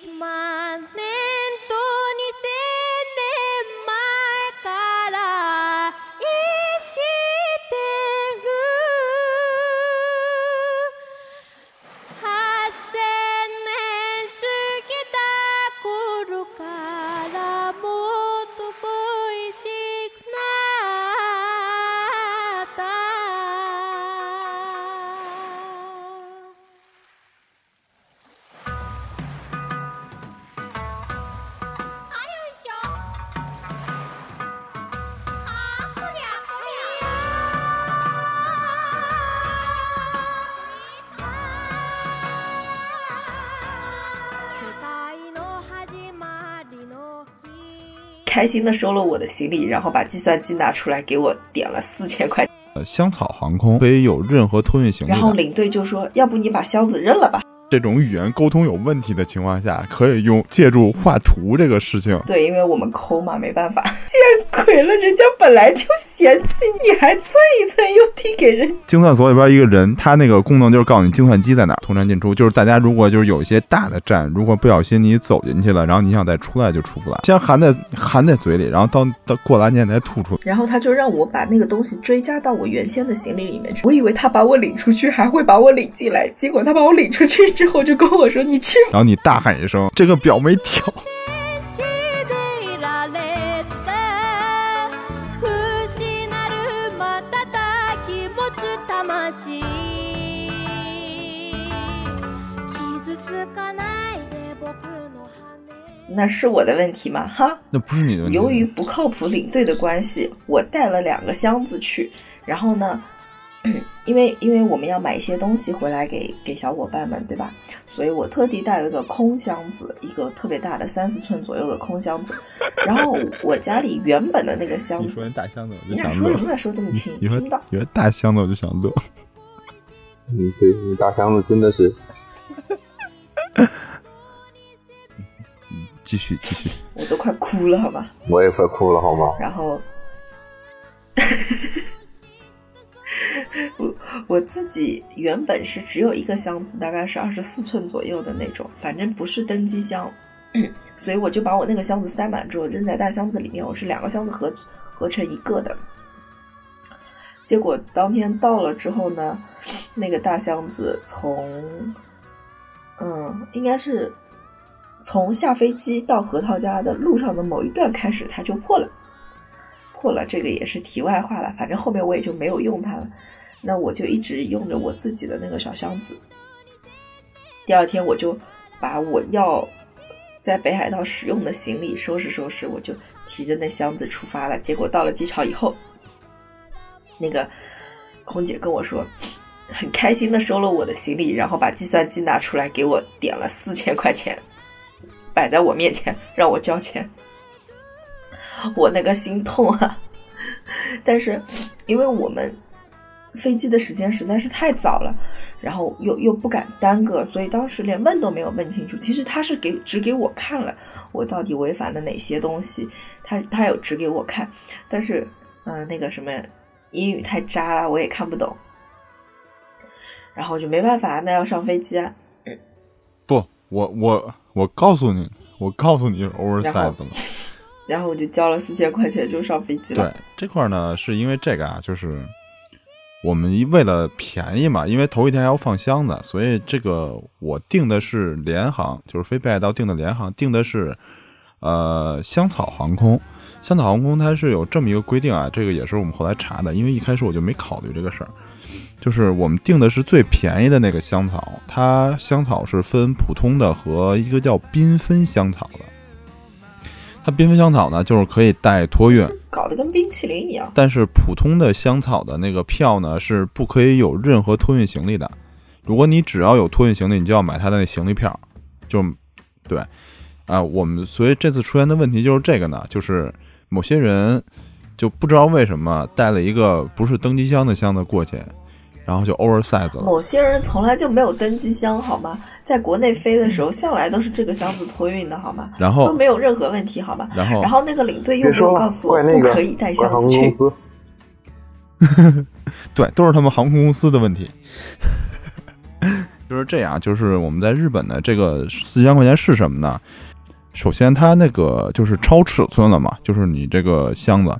Batman! 开心的收了我的行李，然后把计算机拿出来给我点了四千块，呃，香草航空可以有任何托运行李。然后领队就说：“要不你把箱子扔了吧这种语言沟通有问题的情况下，可以用借助画图这个事情？”。对，因为我们抠嘛，没办法。见鬼了，人家本来就嫌弃，你还蹭一蹭又递给人。精算所里边一个人，他那个功能就是告诉你精算机在哪儿，通站进出。就是大家如果就是有一些大的站，如果不小心你走进去了，然后你想再出来就出不来，先含在含在嘴里，然后到到过了安检再吐出来。然后他就让我把那个东西追加到我原先的行李里面去。我以为他把我领出去，还会把我领进来，结果他把我领出去之后就跟我说：“你去吧。然后你大喊一声：“这个表没调。死でいられて不死なる瞬き持つ魂傷つかないで僕の羽”那是我的问题吗？哈。”那不是你的问题。由于不靠谱领队的关系，我带了两个箱子去，然后呢， 因为因为我们要买一些东西回来给给小伙伴们，对吧？所以我特地带了一个空箱子，一个特别大的三十寸左右的空箱子。然后我家里原本的那个箱子你说大箱子，我你就想乐俩说什。么？说这么轻，你说听不到。你说大箱子，我就想乐。嗯，对，你大箱子真的是，继续继续，我都快哭了，好吧？我也快哭了，好吗？然后，我自己原本是只有一个箱子，大概是二十四寸左右的那种，反正不是登机箱，所以我就把我那个箱子塞满之后扔在大箱子里面，我是两个箱子合合成一个的。结果当天到了之后呢，那个大箱子从，嗯，应该是从下飞机到核桃家的路上的某一段开始，它就破了。破了，这个也是题外话了，反正后面我也就没有用它了。那我就一直用着我自己的那个小箱子。第二天我就把我要在北海道使用的行李收拾收拾，我就提着那箱子出发了。结果到了机场以后，那个空姐跟我说，很开心的收了我的行李，然后把计算机拿出来给我点了四千块钱，摆在我面前让我交钱。我那个心痛啊！但是因为我们飞机的时间实在是太早了，然后又又不敢耽搁，所以当时连问都没有问清楚。其实他是给只给我看了我到底违反了哪些东西，他他有指给我看，但是嗯、呃那个什么英语太渣了，我也看不懂，然后就没办法，那要上飞机啊。不，我我我告诉你，我告诉你是 oversize。然后我就交了四千块钱就上飞机了。对这块呢，是因为这个啊，就是我们为了便宜嘛，因为头一天还要放箱子，所以这个我订的是联航，就是飞北海道订的联航，订的是呃香草航空。香草航空它是有这么一个规定啊，这个也是我们后来查的，因为一开始我就没考虑这个事儿。就是我们订的是最便宜的那个香草，它香草是分普通的和一个叫缤纷香草的。它缤纷香草呢，就是可以带托运，搞得跟冰淇淋一样。但是普通的香草的那个票呢，是不可以有任何托运行李的。如果你只要有托运行李，你就要买它的那行李票。就对啊、我们所以这次出现的问题就是这个呢，就是某些人就不知道为什么带了一个不是登机箱的箱子过去，然后就 oversize 了。某些人从来就没有登机箱，好吗？在国内飞的时候，向来都是这个箱子托运的，好吗？然后都没有任何问题，好吗？然后然后那个领队又没有告，诉我不可以带箱子去，对，都是他们航空公司的问题。就是这样，就是我们在日本的这个四千块钱是什么呢？首先，它那个就是超尺寸了嘛，就是你这个箱子，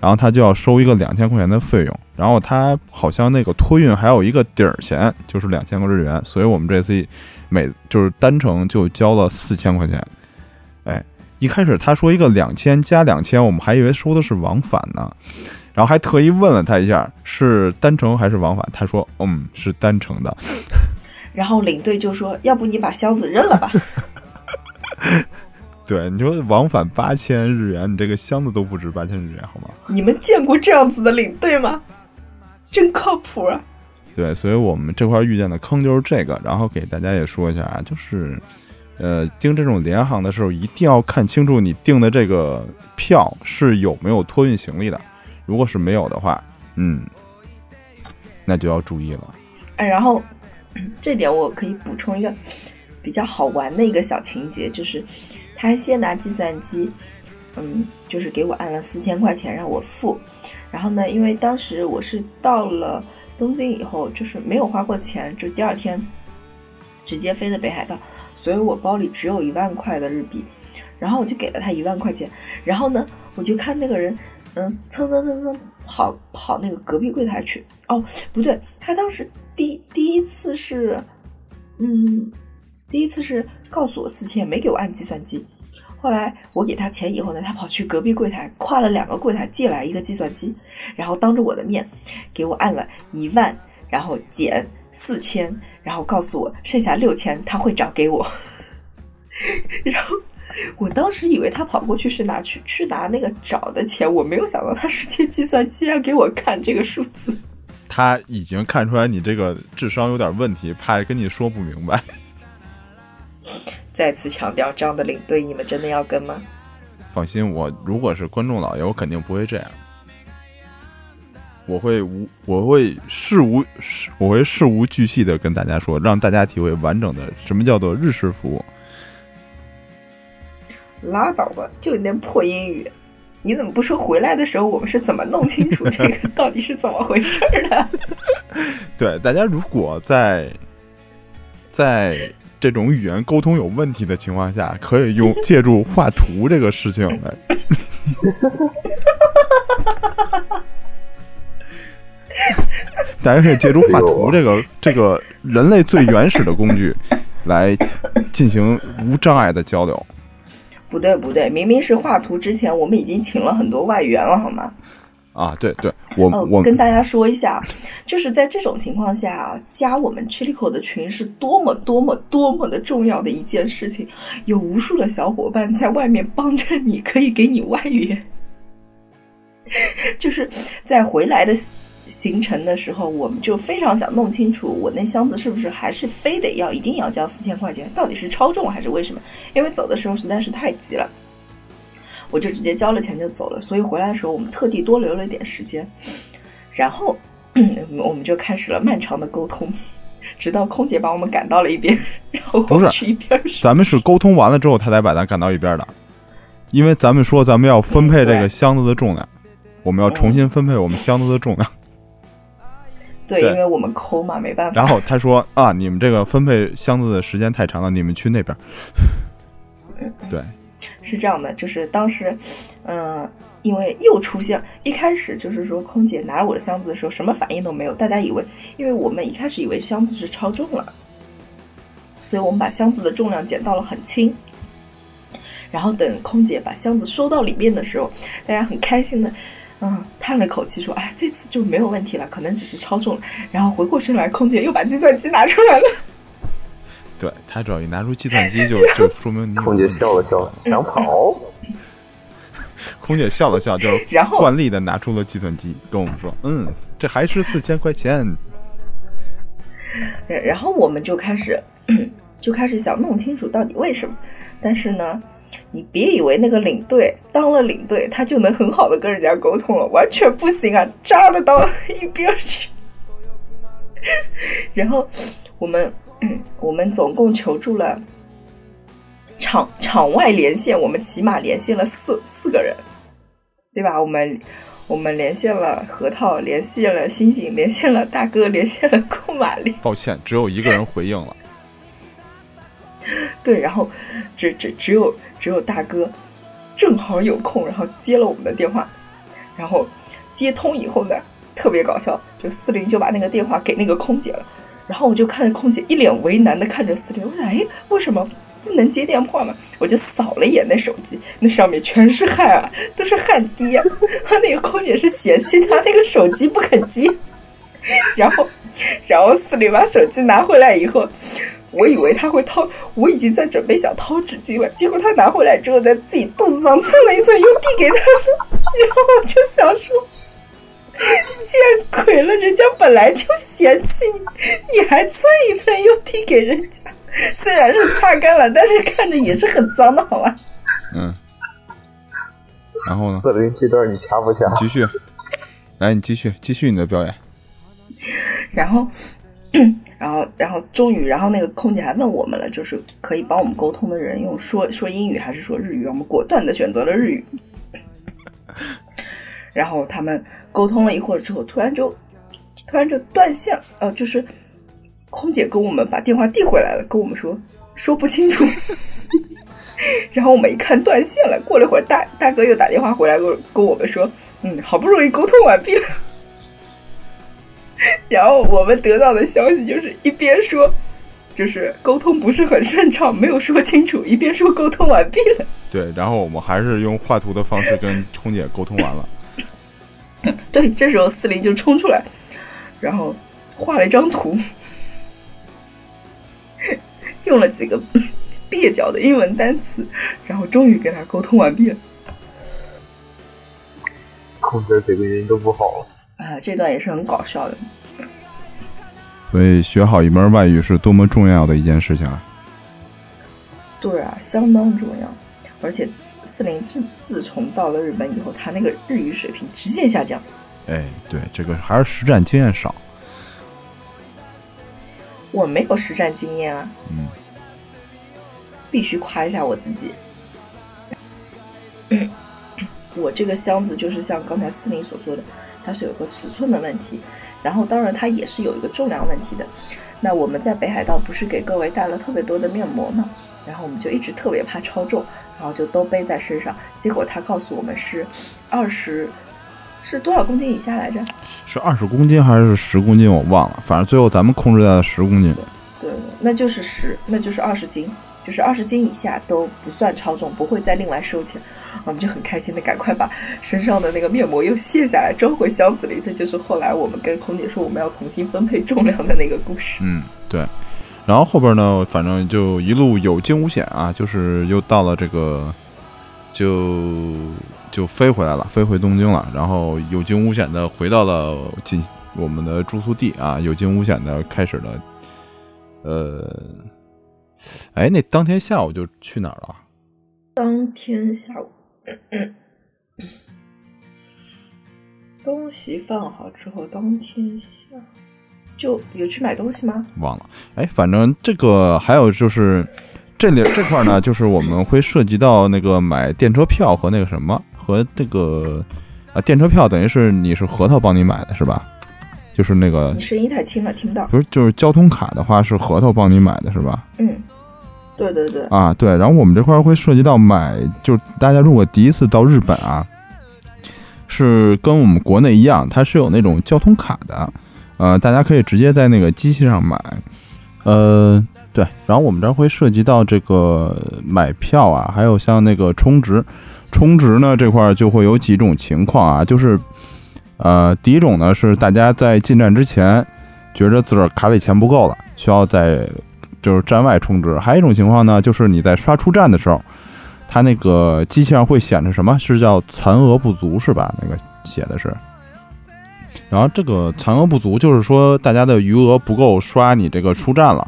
然后他就要收一个两千块钱的费用，然后他好像那个托运还有一个底儿钱，就是两千个日元，所以我们这次每就是单程就交了四千块钱。哎，一开始他说一个两千加两千，我们还以为说的是往返呢，然后还特意问了他一下是单程还是往返，他说嗯是单程的。然后领队就说：“要不你把箱子扔了吧。”对，你说往返八千日元，你这个箱子都不值八千日元，好吗？你们见过这样子的领队吗？真靠谱啊！对，所以我们这块遇见的坑就是这个。然后给大家也说一下啊，就是呃，订这种联航的时候，一定要看清楚你订的这个票是有没有托运行李的。如果是没有的话，嗯，那就要注意了。哎，然后这点我可以补充一个比较好玩的一个小情节，就是。他先拿计算机，嗯，就是给我按了四千块钱让我付，然后呢，因为当时我是到了东京以后，就是没有花过钱，就第二天直接飞的北海道，所以我包里只有一万块的日币，然后我就给了他一万块钱，然后呢，我就看那个人，嗯，蹭蹭蹭蹭跑跑那个隔壁柜台去，哦，不对，他当时第第一次是，嗯，第一次是告诉我四千，没给我按计算机。后来我给他钱以后呢，他跑去隔壁柜台跨了两个柜台借来一个计算机，然后当着我的面给我按了一万，然后减四千，然后告诉我剩下六千他会找给我。然后我当时以为他跑过去是拿去去拿那个找的钱，我没有想到他是借计算机让给我看这个数字。他已经看出来你这个智商有点问题，怕跟你说不明白。再次强调，这样的领队你们真的要跟吗？放心，我如果是观众老爷，我肯定不会这样。我会无，我会事无，我会事无巨细的跟大家说，让大家体会完整的什么叫做日式服务。拉倒吧，就你那破英语，你怎么不说回来的时候我们是怎么弄清楚这个 到底是怎么回事的？对，大家如果在在。这种语言沟通有问题的情况下，可以用借助画图这个事情来。大家可以借助画图这个这个人类最原始的工具来进行无障碍的交流。不对不对，明明是画图之前，我们已经请了很多外援了，好吗？啊，对对，我我跟大家说一下，就是在这种情况下，加我们 Chilico 的群是多么多么多么的重要的一件事情。有无数的小伙伴在外面帮着你，可以给你外援。就是在回来的行程的时候，我们就非常想弄清楚，我那箱子是不是还是非得要一定要交四千块钱？到底是超重还是为什么？因为走的时候实在是太急了。我就直接交了钱就走了，所以回来的时候我们特地多留了一点时间，然后我们就开始了漫长的沟通，直到空姐把我们赶到了一边，然后不是去一边。咱们是沟通完了之后，他才把咱赶到一边的，因为咱们说咱们要分配这个箱子的重量，我们要重新分配我们箱子的重量。对，因为我们抠嘛，没办法。然后他说啊，你们这个分配箱子的时间太长了，你们去那边。对。是这样的，就是当时，嗯，因为又出现，一开始就是说空姐拿着我的箱子的时候，什么反应都没有，大家以为，因为我们一开始以为箱子是超重了，所以我们把箱子的重量减到了很轻，然后等空姐把箱子收到里面的时候，大家很开心的，嗯，叹了口气说，哎，这次就没有问题了，可能只是超重了，然后回过神来，空姐又把计算机拿出来了。对他只要一拿出计算机，就就说明空姐笑了笑，想跑。空姐笑了笑，就 然后惯例的拿出了计算机，跟我们说：“嗯，这还是四千块钱。”然后我们就开始就开始想弄清楚到底为什么。但是呢，你别以为那个领队当了领队，他就能很好的跟人家沟通了，完全不行啊，扎了到 一边去。然后我们。我们总共求助了场场外连线，我们起码连线了四四个人，对吧？我们我们连线了核桃，连线了星星，连线了大哥，连线了库玛丽。抱歉，只有一个人回应了。对，然后只只只有只有大哥正好有空，然后接了我们的电话，然后接通以后呢，特别搞笑，就四零就把那个电话给那个空姐了，然后我就看着空姐一脸为难的看着四零，我想，哎，为什么不能接电话嘛？我就扫了一眼那手机，那上面全是汗啊，都是汗滴啊，那个空姐是嫌弃他那个手机不肯接，然后 然后四零把手机拿回来以后。我以为他会掏，我已经在准备想掏纸巾了，结果他拿回来之后，在自己肚子上蹭了一蹭，又递给他，然后我就想说，见鬼了，人家本来就嫌弃你，你还蹭一蹭，又递给人家，虽然是擦干了，但是看着也是很脏的，好吧？嗯。然后呢？四零这段你掐不掐？继续，来，你继续，继续你的表演。然后。然后，然后终于，然后那个空姐还问我们了，就是可以帮我们沟通的人用说说英语还是说日语？我们果断的选择了日语。然后他们沟通了一会儿之后，突然就突然就断线了，呃，就是空姐跟我们把电话递回来了，跟我们说说不清楚。然后我们一看断线了，过了一会儿，大大哥又打电话回来跟跟我们说，嗯，好不容易沟通完毕了。然后我们得到的消息就是一边说，就是沟通不是很顺畅，没有说清楚，一边说沟通完毕了。对，然后我们还是用画图的方式跟空姐沟通完了。对，这时候四零就冲出来，然后画了一张图，用了几个 蹩脚的英文单词，然后终于跟他沟通完毕了。控制这个音都不好了。啊，这段也是很搞笑的。所以学好一门外语是多么重要的一件事情啊！对啊，相当重要。而且四零自自从到了日本以后，他那个日语水平直线下降。哎，对，这个还是实战经验少。我没有实战经验啊。嗯。必须夸一下我自己。我这个箱子就是像刚才四零所说的。它是有个尺寸的问题，然后当然它也是有一个重量问题的。那我们在北海道不是给各位带了特别多的面膜吗？然后我们就一直特别怕超重，然后就都背在身上。结果他告诉我们是二十，是多少公斤以下来着？是二十公斤还是十公斤？我忘了，反正最后咱们控制在了十公斤。对，那就是十，那就是二十斤。就是二十斤以下都不算超重，不会再另外收钱。我们就很开心的赶快把身上的那个面膜又卸下来装回箱子里。这就是后来我们跟空姐说我们要重新分配重量的那个故事。嗯，对。然后后边呢，反正就一路有惊无险啊，就是又到了这个，就就飞回来了，飞回东京了。然后有惊无险的回到了进我们的住宿地啊，有惊无险的开始了，呃。哎，那当天下午就去哪儿了？当天下午，东西放好之后，当天下就有去买东西吗？忘了。哎，反正这个还有就是这里这块呢，就是我们会涉及到那个买电车票和那个什么和这个啊，电车票等于是你是核桃帮你买的是吧？就是那个你声音太轻了，听不到。不是，就是交通卡的话是核桃帮你买的是吧？嗯。对对对啊，对，然后我们这块会涉及到买，就是大家如果第一次到日本啊，是跟我们国内一样，它是有那种交通卡的，呃，大家可以直接在那个机器上买，呃，对，然后我们这儿会涉及到这个买票啊，还有像那个充值，充值呢这块就会有几种情况啊，就是呃，第一种呢是大家在进站之前觉着自个儿卡里钱不够了，需要在就是站外充值，还有一种情况呢，就是你在刷出站的时候，它那个机器上会显示什么是叫残额不足是吧？那个写的是。然后这个残额不足就是说大家的余额不够刷你这个出站了。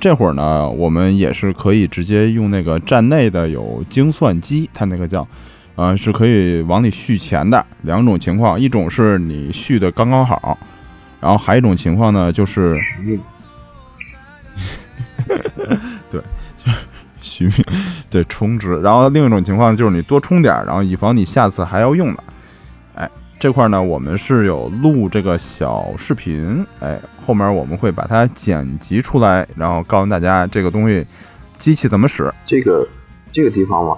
这会儿呢，我们也是可以直接用那个站内的有精算机，它那个叫，呃，是可以往里续钱的。两种情况，一种是你续的刚刚好，然后还有一种情况呢，就是。对，续命，对充值，然后另一种情况就是你多充点，然后以防你下次还要用的。哎，这块呢，我们是有录这个小视频，哎，后面我们会把它剪辑出来，然后告诉大家这个东西机器怎么使，这个这个地方嘛，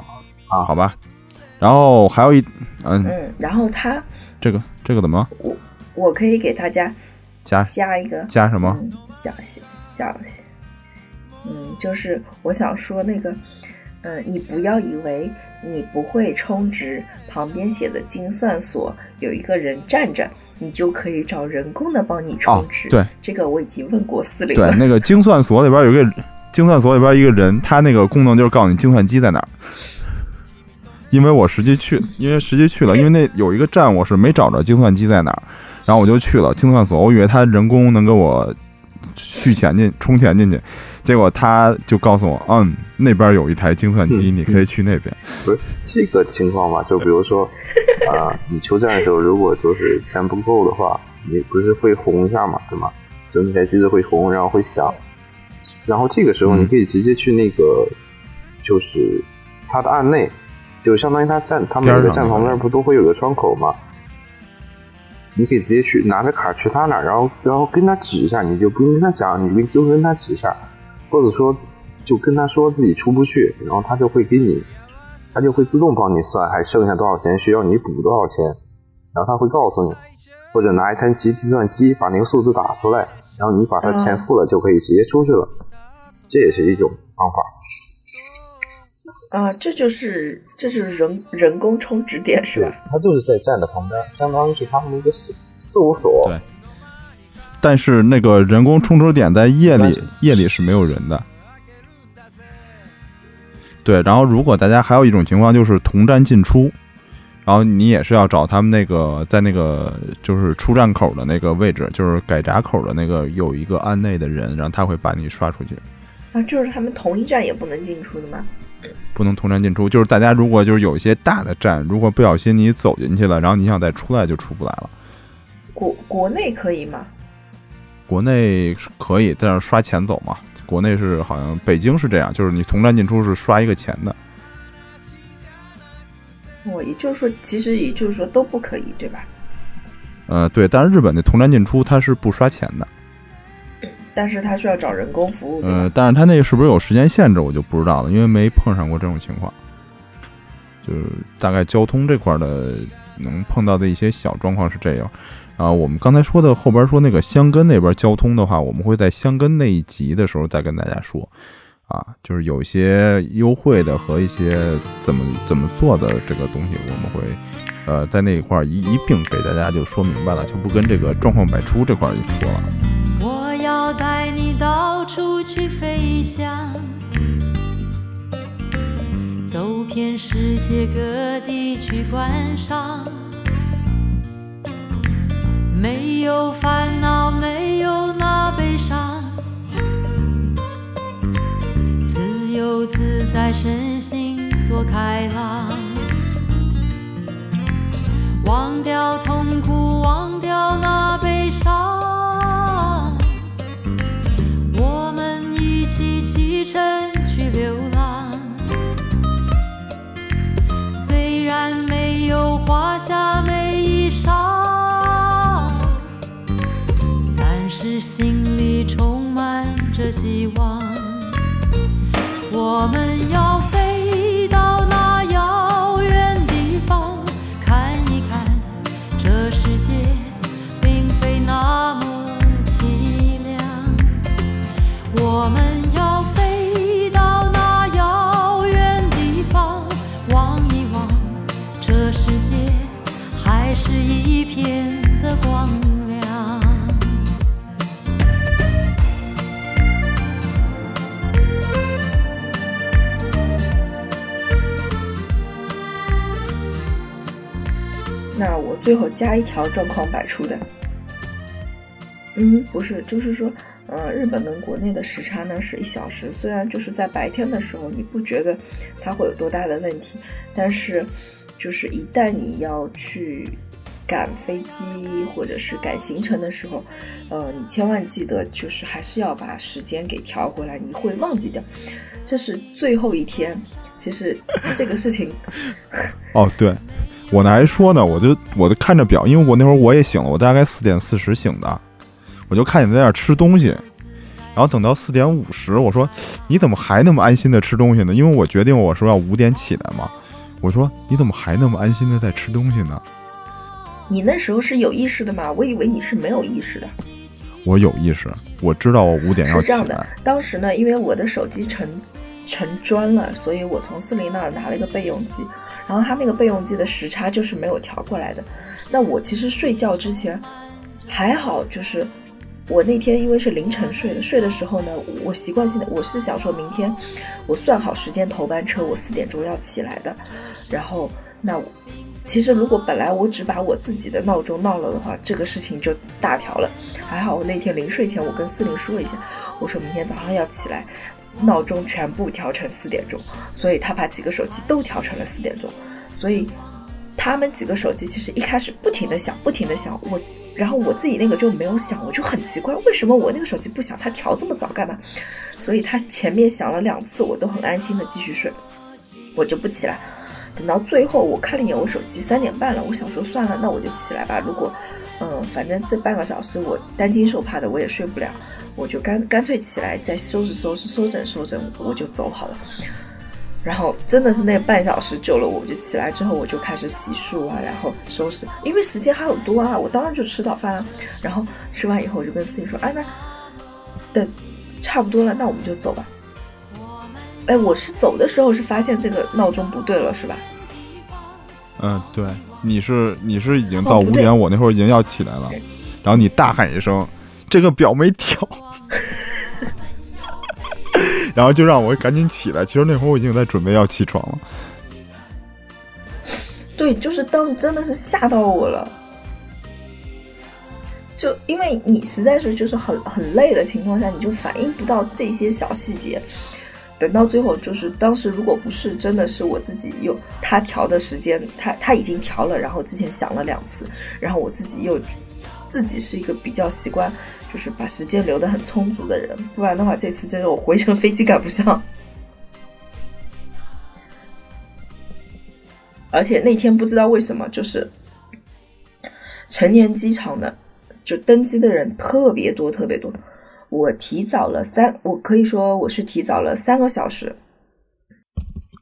啊，好吧？然后还有一，嗯，嗯，然后它这个这个怎么我我可以给大家加加一个加什么？嗯，小小小，嗯，就是我想说那个，嗯，你不要以为你不会充值，旁边写的精算所有一个人站着，你就可以找人工的帮你充值。对，这个我已经问过四零对。，那个精算所里边有一个精算所里边一个人，他那个功能就是告诉你精算机在哪儿。因为我实际去，因为实际去了，因为那有一个站我是没找着精算机在哪儿，然后我就去了精算所，我以为他人工能给我续钱进充钱进去，结果他就告诉我，嗯，那边有一台精算机，嗯你可以去那边。不是这个情况吧？就比如说，啊、你求战的时候，如果就是钱不够的话，你不是会红一下嘛，对吗？就那台机子会红，然后会响，然后这个时候嗯你可以直接去那个，就是他的案内，就相当于他站他们每个站旁边不都会有个窗口吗？你可以直接去拿着卡去他那儿，然后然后跟他指一下，你就不用跟他讲，你就跟他指一下，或者说就跟他说自己出不去，然后他就会给你，他就会自动帮你算还剩下多少钱，需要你补多少钱，然后他会告诉你，或者拿一台计计算机把那个数字打出来，然后你把他钱付了就可以直接出去了，这也是一种方法。啊，这就是这就是人人工充值点是吧？他就是在站的旁边，相当于是他们的一个事事务所。对但是那个人工充值点在夜里夜里是没有人的。对，然后如果大家还有一种情况就是同站进出，然后你也是要找他们那个在那个就是出站口的那个位置，就是改闸口的那个有一个按内的人，然后他会把你刷出去，啊，就是他们同一站也不能进出的吗？不能同站进出。就是大家如果就是有一些大的站，如果不小心你走进去了，然后你想再出来就出不来了。国国内可以吗？国内是可以，但是刷钱走嘛。国内是好像北京是这样，就是你同站进出是刷一个钱的。我，也就是说，其实也就是说都不可以，对吧？呃，对，但是日本的同站进出它是不刷钱的。但是它需要找人工服务？呃，但是它那个是不是有时间限制，我就不知道了，因为没碰上过这种情况。就是大概交通这块的能碰到的一些小状况是这样。啊我们刚才说的后边说那个箱根那边交通的话，我们会在箱根那一集的时候再跟大家说。啊，就是有一些优惠的和一些怎么怎么做的这个东西，我们会呃在那一块一一并给大家就说明白了，就不跟这个状况百出这块儿就说了。我要带你到处去飞翔，走遍世界各地去观赏，没有烦恼，没有那悲伤，自由自在，身心多开朗，忘掉痛苦，忘掉那悲伤。我们一起启程去流浪，虽然没有华厦心里充满着希望。我们要飞最后加一条状况百出的。嗯，不是，就是说，呃，日本跟国内的时差呢是一小时，虽然就是在白天的时候你不觉得它会有多大的问题，但是就是一旦你要去赶飞机或者是赶行程的时候，呃，你千万记得就是还是要把时间给调回来，你会忘记掉。这是最后一天，其实这个事情 哦，对，我那还说呢，我就我就看着表，因为我那会儿我也醒了，我大概四点四十醒的，我就看你在那儿吃东西，然后等到四点五十，我说你怎么还那么安心的吃东西呢？因为我决定我说要五点起来嘛，我说你怎么还那么安心的在吃东西呢？你那时候是有意识的吗？我以为你是没有意识的。我有意识，我知道我五点要起来是这样的，，当时呢，因为我的手机沉沉砖了，所以我从四零那儿拿了一个备用机，然后它那个备用机的时差就是没有调过来的。那我其实睡觉之前还好，就是我那天因为是凌晨睡的，睡的时候呢，我习惯性的我是想说明天我算好时间头班车，我四点钟要起来的，然后那。其实，如果本来我只把我自己的闹钟闹了的话，这个事情就大条了。还好我那天临睡前，我跟思玲说了一下，我说明天早上要起来，闹钟全部调成四点钟，所以他把几个手机都调成了四点钟，所以他们几个手机其实一开始不停的响，不停的响，我，然后我自己那个就没有响，我就很奇怪，为什么我那个手机不响，它调这么早干嘛？所以它前面响了两次，我都很安心的继续睡，我就不起来。等到最后，我看了一眼我手机，三点半了。我想说算了，那我就起来吧。如果，嗯，反正这半个小时我担惊受怕的，我也睡不了，我就干干脆起来再收拾收拾、收整收整，我就走好了。然后真的是那半小时久了，我就起来之后我就开始洗漱啊，然后收拾，因为时间还有多啊，我当然就吃早饭了。然后吃完以后，我就跟司机说：“哎，那等差不多了，那我们就走吧。”哎，我是走的时候是发现这个闹钟不对了，是吧？嗯，对，你是你是已经到五点，我那会儿已经要起来了，然后你大喊一声：“这个表没调。”然后就让我赶紧起来。其实那会儿我已经在准备要起床了。对，就是当时真的是吓到我了，就因为你实在是就是很很累的情况下，你就反应不到这些小细节。等到最后，就是当时如果不是真的是我自己又他调的时间，他他已经调了，然后之前响了两次，然后我自己又自己是一个比较习惯就是把时间留得很充足的人，不然的话这次真的我回程飞机赶不上。而且那天不知道为什么，就是成年机场的就登机的人特别多，特别多。我提早了三，我可以说我是提早了三个小时。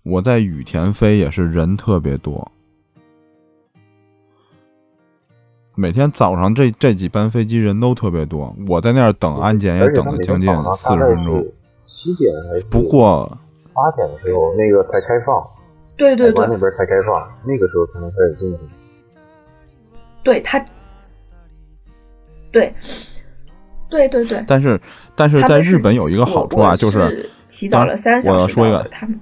我在羽田飞也是人特别多，每天早上这这几班飞机人都特别多，我在那儿等安检也等了将近四十分钟。七点还是不过八点的时候那个才开放，对对对海关，那边才开放，那个时候才能开始进去。对他，对，对对对。但是但是在日本有一个好处啊，就是是提早了三小时我要说一个他们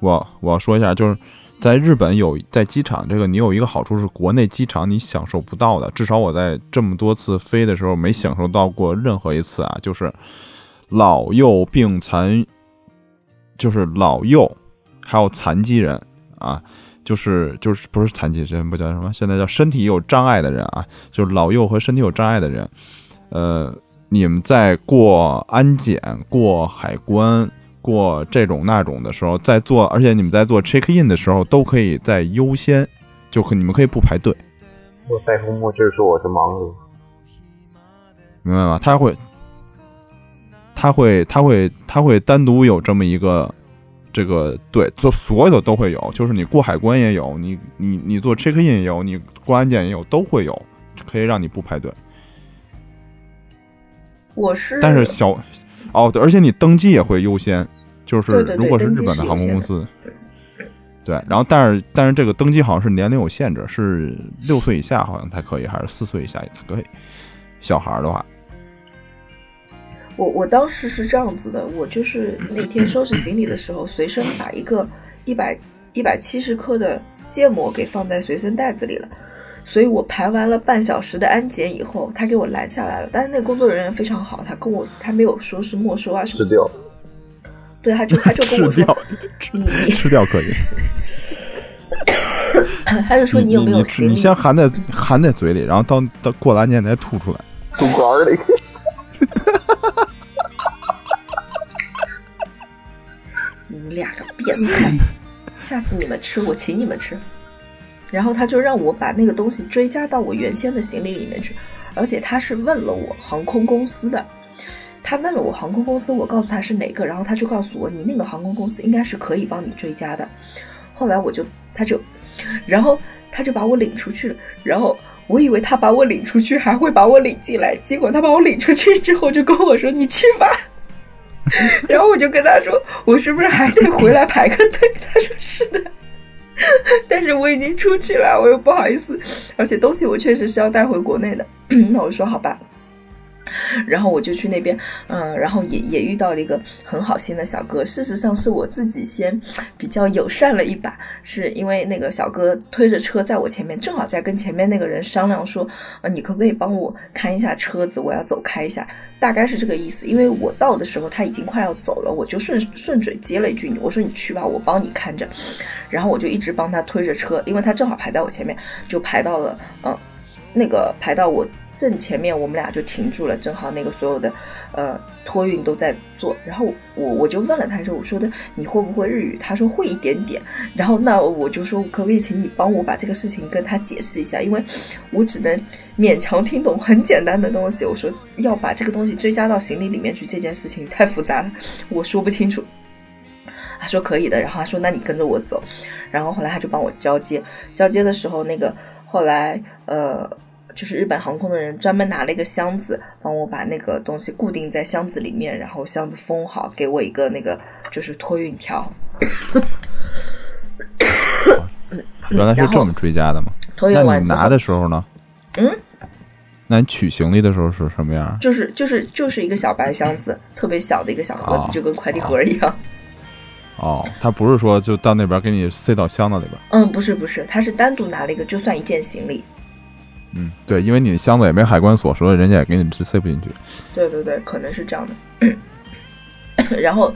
我我要说一下，就是在日本有在机场这个你有一个好处是国内机场你享受不到的，至少我在这么多次飞的时候没享受到过任何一次啊，就是老幼病残，就是老幼还有残疾人啊。就是就是不是残疾人不叫什么，现在叫身体有障碍的人啊，就是老幼和身体有障碍的人，呃，你们在过安检、过海关、过这种那种的时候，在做，而且你们在做 check in 的时候，都可以在优先，就可你们可以不排队，我戴副墨镜说我是盲人，明白吗？他会，他会，他会，他会单独有这么一个。这个对，做所有的都会有，就是你过海关也有，你你你做 check in 也有，你过安检也有，都会有，可以让你不排队。我是，但是小哦，对，而且你登机也会优先，就是如果是日本的航空公司，对，然后但是但是这个登机好像是年龄有限制，是六岁以下好像才可以，还是四岁以下也才可以。小孩儿的话，我我当时是这样子的，我就是那天收拾行李的时候，随身把一个一百一百七十克的芥末给放在随身袋子里了。所以我排完了半小时的安检以后，他给我拦下来了。但是那个工作人员非常好，他跟我他没有说是没收啊什么，吃掉。对，他就他就跟我吃掉说，你你 吃掉可以。他就说你有没有你吃你？先含在含在嘴里，然后到到过了安检再吐出来。吐管里。你们俩个变态！下次你们吃，我请你们吃。然后他就让我把那个东西追加到我原先的行李里面去，而且他是问了我航空公司的，他问了我航空公司，我告诉他是哪个，然后他就告诉我你那个航空公司应该是可以帮你追加的。后来我就他就，然后他就把我领出去了，然后我以为他把我领出去还会把我领进来，结果他把我领出去之后就跟我说你去吧。然后我就跟他说：“我是不是还得回来排个队？”他说：“是的。” 但是我已经出去了，我又不好意思，而且东西我确实是要带回国内的。那我说好吧。然后我就去那边，嗯，然后也也遇到了一个很好心的小哥。事实上是我自己先比较友善了一把，是因为那个小哥推着车在我前面，正好在跟前面那个人商量说，呃，你可不可以帮我看一下车子，我要走开一下，大概是这个意思。因为我到的时候他已经快要走了，我就顺顺嘴接了一句，我说你去吧，我帮你看着。然后我就一直帮他推着车，因为他正好排在我前面，就排到了，嗯，那个排到我。正前面我们俩就停住了，正好那个所有的，呃，托运都在做。然后我我就问了他说：“我说的你会不会日语？”他说会一点点。然后那我就说可不可以请你帮我把这个事情跟他解释一下，因为我只能勉强听懂很简单的东西。我说要把这个东西追加到行李里面去，这件事情太复杂了，我说不清楚。他说可以的。然后他说那你跟着我走。然后后来他就帮我交接，交接的时候那个后来呃。就是日本航空的人专门拿了一个箱子，帮我把那个东西固定在箱子里面，然后箱子封好，给我一个那个就是托运条。原来是这么追加的吗？托运完拿的时候呢？嗯，那你取行李的时候是什么样？就是就是就是一个小白箱子，特别小的一个小盒子，就跟快递盒一样。哦，他不是说就到那边给你塞到箱子里边？嗯，不是不是，他是单独拿了一个，就算一件行李。嗯，对，因为你箱子也没海关锁，所以人家也给你塞不进去。对对对，可能是这样的。然后，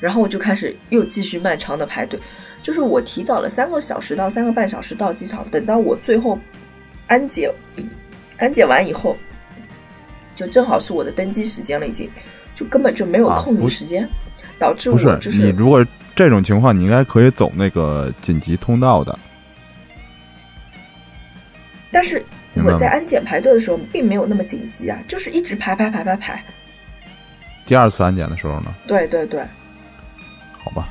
然后我就开始又继续漫长的排队，就是我提早了三个小时到三个半小时到机场，等到我最后安检，安检完以后，就正好是我的登机时间了，已经就根本就没有空余时间，导致我就是你如果这种情况，你应该可以走那个紧急通道的。但是我在安检排队的时候并没有那么紧急啊，就是一直排排排排排。第二次安检的时候呢？对对对。好吧。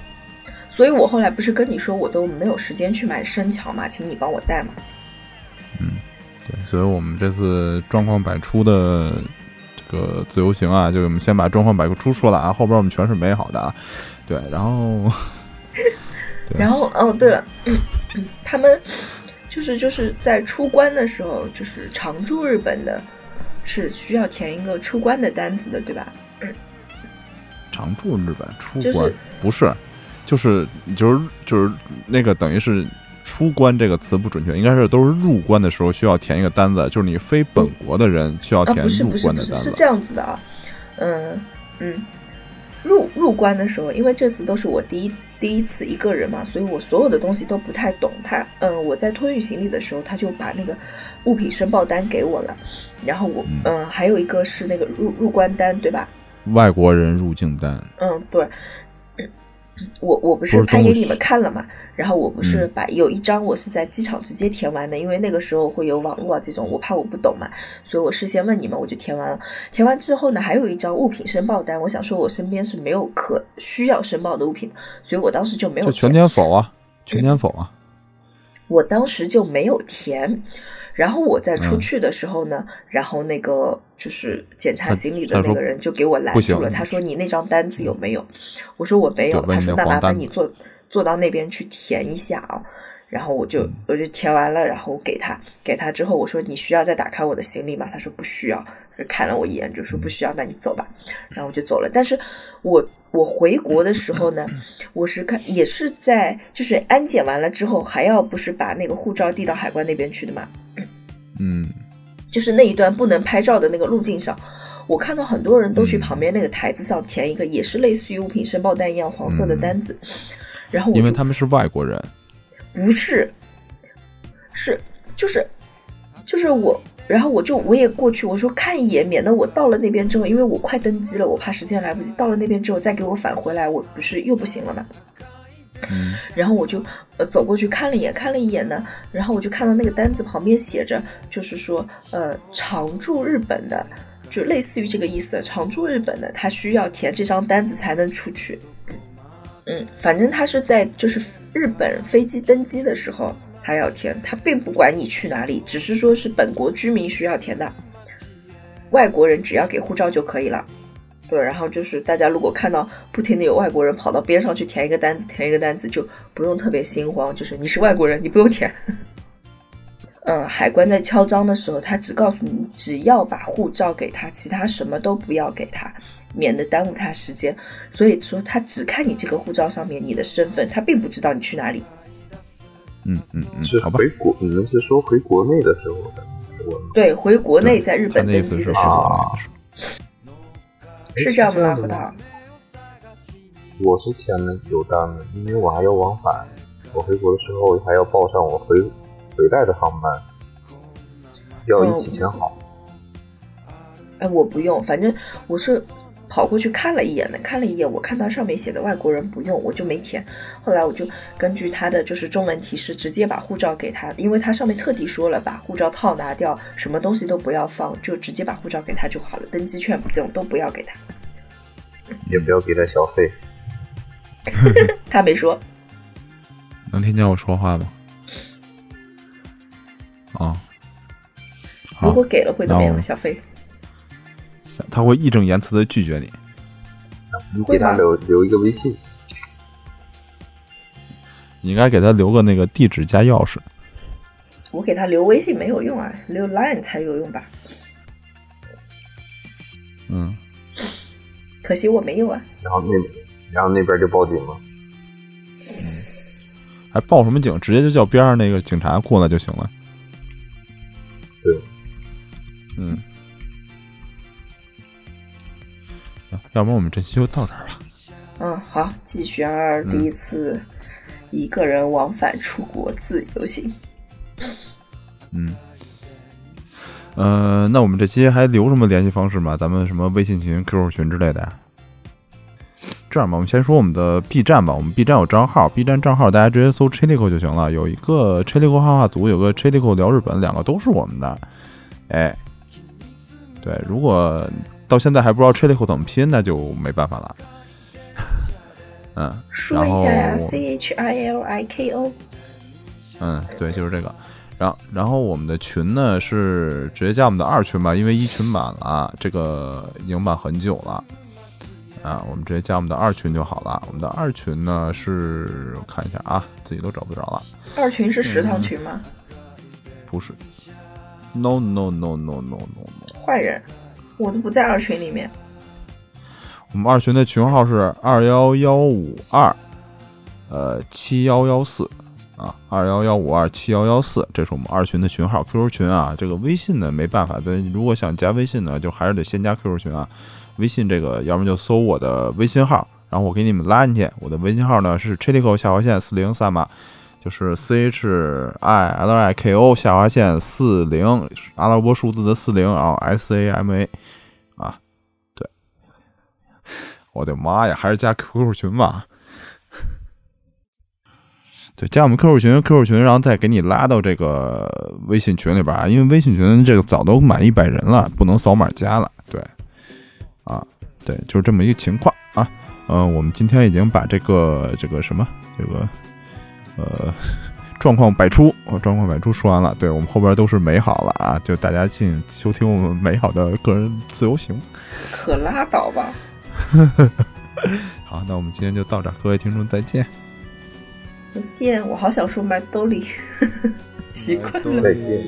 所以我后来不是跟你说我都没有时间去买生巧嘛，请你帮我带嘛。嗯，对，所以我们这次状况百出的这个自由行啊，就我们先把状况百出说了啊，后边我们全是美好的啊。对，然后，然后哦，对了，他们。就是就是在出关的时候，就是常驻日本的，是需要填一个出关的单子的，对吧？常驻日本出关不是，就是就是就是那个等于是出关这个词不准确，应该是都是入关的时候需要填一个单子，就是你非本国的人需要填入关的单子。是这样子的啊，嗯嗯，入入关的时候，因为这次都是我第一。第一次一个人嘛，所以我所有的东西都不太懂。他，嗯，我在托运行李的时候，他就把那个物品申报单给我了。然后我，嗯，还有一个是那个入入关单，对吧？外国人入境单。嗯，对。我我不是拍给你们看了嘛，然后我不是把有一张我是在机场直接填完的，因为那个时候会有网络啊这种，我怕我不懂嘛，所以我事先问你们我就填完了。填完之后呢，还有一张物品申报单，我想说我身边是没有可需要申报的物品，所以我当时就没有全填否啊，全填否啊，我当时就没有填。然后我在出去的时候呢，然后那个就是检查行李的那个人就给我拦住了。他说：“你那张单子有没有？”我说：“我没有。”他说：“那麻烦你坐坐到那边去填一下啊。”然后我就我就填完了，然后给他给他之后，我说：“你需要再打开我的行李吗？”他说：“不需要。”就看了我一眼，就说：“不需要，那你走吧。”然后我就走了。但是我我回国的时候呢，我是看也是在就是安检完了之后，还要不是把那个护照递到海关那边去的嘛。嗯，就是那一段不能拍照的那个路径上，我看到很多人都去旁边那个台子上填一个，也是类似于物品申报单一样黄色的单子。然后因为他们是外国人，不是，是就是就是我，然后我就我也过去，我说看一眼，免得我到了那边之后，因为我快登机了，我怕时间来不及，到了那边之后再给我返回来，我不是又不行了吗？嗯然后我就呃走过去看了一眼，看了一眼呢，然后我就看到那个单子旁边写着，就是说呃常驻日本的，就类似于这个意思。常驻日本的，他需要填这张单子才能出去。嗯，反正他是在就是日本飞机登机的时候他要填，他并不管你去哪里，只是说是本国居民需要填的，外国人只要给护照就可以了。对，然后就是大家如果看到不停的有外国人跑到边上去填一个单子，填一个单子，就不用特别心慌，就是你是外国人，你不用填。嗯，海关在敲章的时候，他只告诉你，只要把护照给他，其他什么都不要给他，免得耽误他时间。所以说，他只看你这个护照上面你的身份，他并不知道你去哪里。嗯嗯嗯是，回，国，你们是说回国内的时候的？我对，回国内在日本登机的时候，是是这样的吗？是核桃？我是填了有单的，因为我还要往返，我回国的时候还要报上我回回来的航班，要一起填好。哎，我不用，反正我是跑过去看了一眼的，看了一眼，我看到上面写的外国人不用，我就没填。后来我就根据他的就是中文提示，直接把护照给他，因为他上面特地说了，把护照套拿掉，什么东西都不要放，就直接把护照给他就好了，登机券这种都不要给他。也不要给他小费。他没说，能听见我说话吗？啊，好如果给了会怎么样？小飞？他会义正言辞的拒绝你。你给他留留一个微信，你应该给他留个那个地址加钥匙。我给他留微信没有用啊，留 Line 才有用吧？嗯，可惜我没有啊。然后那然后那边就报警了。还报什么警？直接就叫边上那个警察过来就行了。对，嗯，要不然我们这期就到这儿了。嗯，好，季璇儿第一次一个人往返出国自由行。嗯，呃，那我们这期还留什么联系方式吗？咱们什么微信群、QQ 群之类的呀？这样吧，我们先说我们的 B 站吧。我们 B 站有账号，B 站账号大家直接搜 Chilico 就行了。有一个 Chilico 画画组，有个 Chilico 聊日本，两个都是我们的。哎，对，如果到现在还不知道 Chilico 怎么拼，那就没办法了。嗯，说一下呀，C H I L I K O。嗯，对，就是这个。然后，然后我们的群呢是直接加我们的二群吧，因为一群满了，这个已经满很久了。啊，我们直接加我们的二群就好了。我们的二群呢是，我看一下啊，自己都找不着了，二群是食堂群吗？不是，no no no no no no no，坏人，我都不在二群里面。我们二群的群号是二幺幺五二，呃七幺幺四啊，二幺幺五二七幺幺四，这是我们二群的群号。QQ 群啊，这个微信呢没办法，对，如果想加微信呢，就还是得先加 QQ 群啊。微信这个，要么就搜我的微信号，然后我给你们拉进去。我的微信号呢是 chilico 下划线四零三码，就是 C H I L I K O 下划线四零，阿拉伯数字的四零，然后 S A M A 我的妈呀，还是加 QQ 群吧。对，加我们 QQ 群，QQ 群，然后再给你拉到这个微信群里边啊，因为微信群这个早都满一百人了，不能扫码加了。对，啊，对，就是这么一个情况啊。呃，我们今天已经把这个这个什么这个呃状况百出，状况百出说完了。对我们后边都是美好了啊，就大家进收听我们美好的个人自由行。可拉倒吧。好，那我们今天就到这儿，各位听众再见。再见，我好想说麦兜里，习惯了。再见。